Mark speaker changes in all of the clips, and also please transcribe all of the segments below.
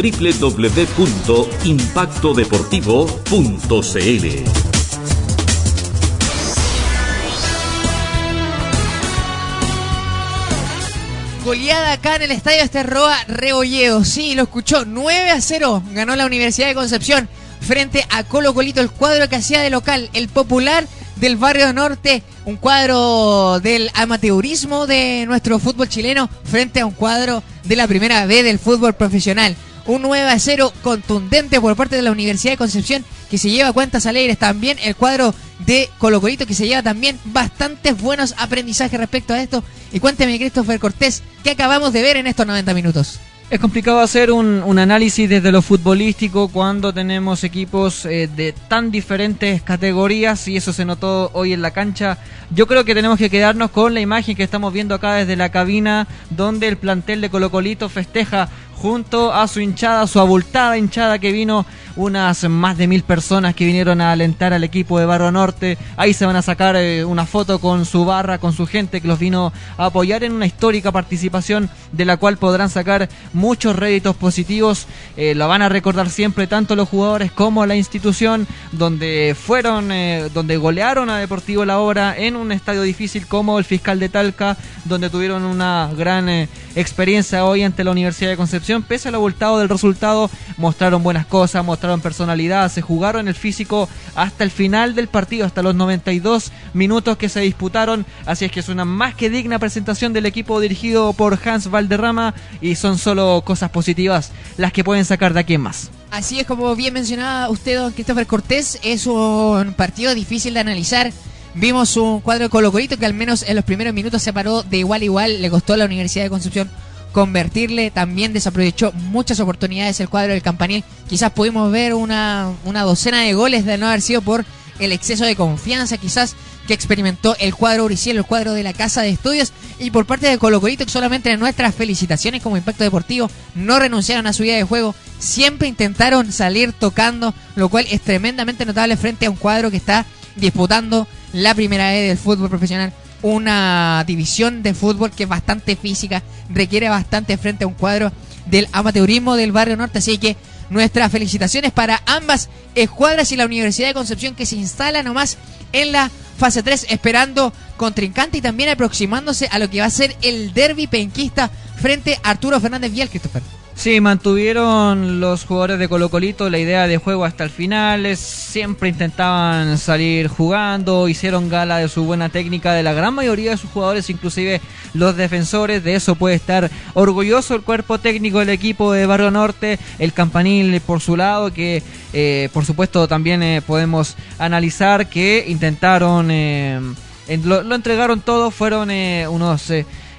Speaker 1: www.impactodeportivo.cl.
Speaker 2: Goleada acá en el estadio Esterroa Rebolledo. Sí, lo escuchó. 9 a 0 ganó la Universidad de Concepción frente a Colo Colito, el cuadro que hacía de local, el popular del barrio norte, un cuadro del amateurismo de nuestro fútbol chileno frente a un cuadro de la primera B del fútbol profesional. Un 9 a 0 contundente por parte de la Universidad de Concepción que se lleva cuentas alegres. También el cuadro de Colo Colito que se lleva también bastantes buenos aprendizajes respecto a esto. Y cuénteme, Christopher Cortés, ¿qué acabamos de ver en estos 90 minutos?
Speaker 3: Es complicado hacer un, análisis desde lo futbolístico cuando tenemos equipos eh, de tan diferentes categorías y eso se notó hoy en la cancha. Yo creo que tenemos que quedarnos con la imagen que estamos viendo acá desde la cabina donde el plantel de Colo Colito festeja junto a su hinchada, su abultada hinchada que vino, unas más de mil personas que vinieron a alentar al equipo de Barro Norte. Ahí se van a sacar eh, una foto con su barra, con su gente que los vino a apoyar en una histórica participación de la cual podrán sacar muchos réditos positivos. Eh, lo van a recordar siempre tanto los jugadores como la institución, donde fueron, eh, donde golearon a Deportivo La Hora en un estadio difícil como el Fiscal de Talca, donde tuvieron una gran experiencia hoy ante la Universidad de Concepción pese al abultado del resultado, mostraron buenas cosas, mostraron personalidad, se jugaron el físico hasta el final del partido, hasta los 92 minutos que se disputaron. Así es que es una más que digna presentación del equipo dirigido por Hans Valderrama y son solo cosas positivas las que pueden sacar de aquí en más.
Speaker 2: Así es como bien mencionaba usted, don Christopher Cortés, es un partido difícil de analizar. Vimos un cuadro de Colo que al menos en los primeros minutos se paró de igual a igual, le costó a la Universidad de Concepción convertirle. También desaprovechó muchas oportunidades el cuadro del Campanil. Quizás pudimos ver una, una docena de goles de no haber sido por el exceso de confianza, quizás que experimentó el cuadro Uriciel, el cuadro de la Casa de Estudios. Y por parte de Colo Colito, solamente en nuestras felicitaciones como Impacto Deportivo, no renunciaron a su vida de juego. Siempre intentaron salir tocando, lo cual es tremendamente notable frente a un cuadro que está disputando la primera vez del fútbol profesional una división de fútbol que es bastante física, requiere bastante frente a un cuadro del amateurismo del barrio norte, así que nuestras felicitaciones para ambas escuadras y la Universidad de Concepción que se instala nomás en la fase 3 esperando contrincante y también aproximándose a lo que va a ser el derby penquista frente a Arturo Fernández Vial, Christopher.
Speaker 3: Sí, mantuvieron los jugadores de Colo Colito la idea de juego hasta el final, siempre intentaban salir jugando, hicieron gala de su buena técnica de la gran mayoría de sus jugadores, inclusive los defensores, de eso puede estar orgulloso el cuerpo técnico del equipo de Barrio Norte, el campanil por su lado, que eh, por supuesto también eh, podemos analizar que intentaron, eh, lo, lo, entregaron todo, fueron unos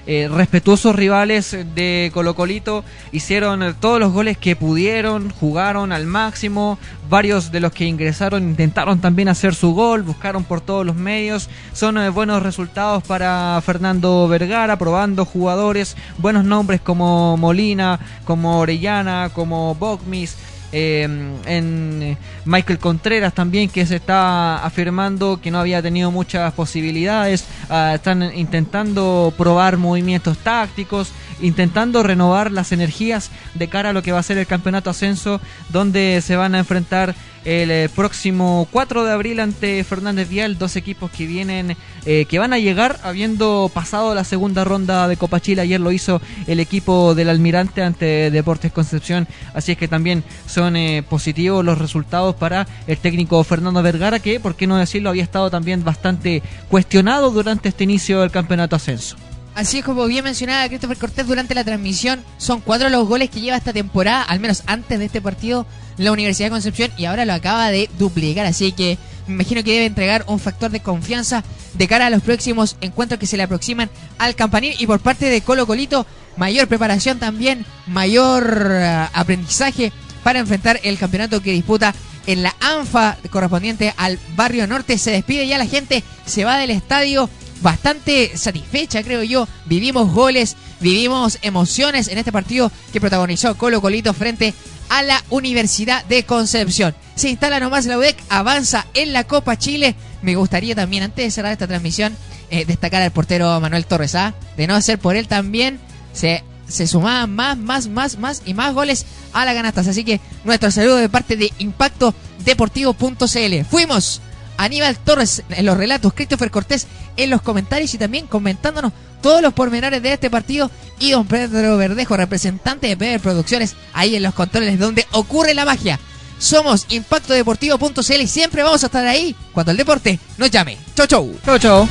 Speaker 3: eh, respetuosos rivales de Colo Colito hicieron todos los goles que pudieron, jugaron al máximo, varios de los que ingresaron intentaron también hacer su gol, buscaron por todos los medios, son eh, buenos resultados para Fernando Vergara, probando jugadores, buenos nombres como Molina, como Orellana, como Bogmis, Em, en eh, Michael Contreras también que se está afirmando que no había tenido muchas posibilidades. Ah, están intentando probar movimientos tácticos, intentando renovar las energías de cara a lo que va a ser el campeonato ascenso, donde se van a enfrentar el eh, próximo 4 de abril ante Fernández Vial, dos equipos que vienen, eh, que van a llegar habiendo pasado la segunda ronda de Copa Chile. Ayer lo hizo el equipo del Almirante ante Deportes Concepción, así es que también son eh, positivos los resultados para el técnico Fernando Vergara, que, por qué no decirlo, había estado también bastante cuestionado durante este inicio del campeonato ascenso.
Speaker 2: Así es como bien mencionaba Christopher Cortés durante la transmisión, son cuatro los goles que lleva esta temporada, al menos antes de este partido, la Universidad de Concepción y ahora lo acaba de duplicar, así que me imagino que debe entregar un factor de confianza de cara a los próximos encuentros que se le aproximan al campanil y por parte de Colo Colito, mayor preparación también, mayor eh, aprendizaje para enfrentar el campeonato que disputa en la ANFA correspondiente al barrio norte. Se despide ya la gente, se va del estadio bastante satisfecha, creo yo. Vivimos goles, vivimos emociones en este partido que protagonizó Colo Colito frente a la Universidad de Concepción. Se instala nomás la UDEC, avanza en la Copa Chile. Me gustaría también, antes de cerrar esta transmisión, eh, destacar al portero Manuel Torres. ¿ah? De no ser por él también, se se sumaban más, más, más, más y más goles a las canastas. Así que nuestro saludo de parte de Impacto Deportivo.cl. Fuimos Aníbal Torres en los relatos, Christopher Cortés en los comentarios y también comentándonos todos los pormenores de este partido y don Pedro Verdejo, representante de PR Producciones, ahí en los controles donde ocurre la magia. Somos Impacto Deportivo.cl y siempre vamos a estar ahí cuando el deporte nos llame. Chau, chau.
Speaker 3: Chau, chau.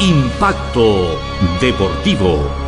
Speaker 1: Impacto Deportivo.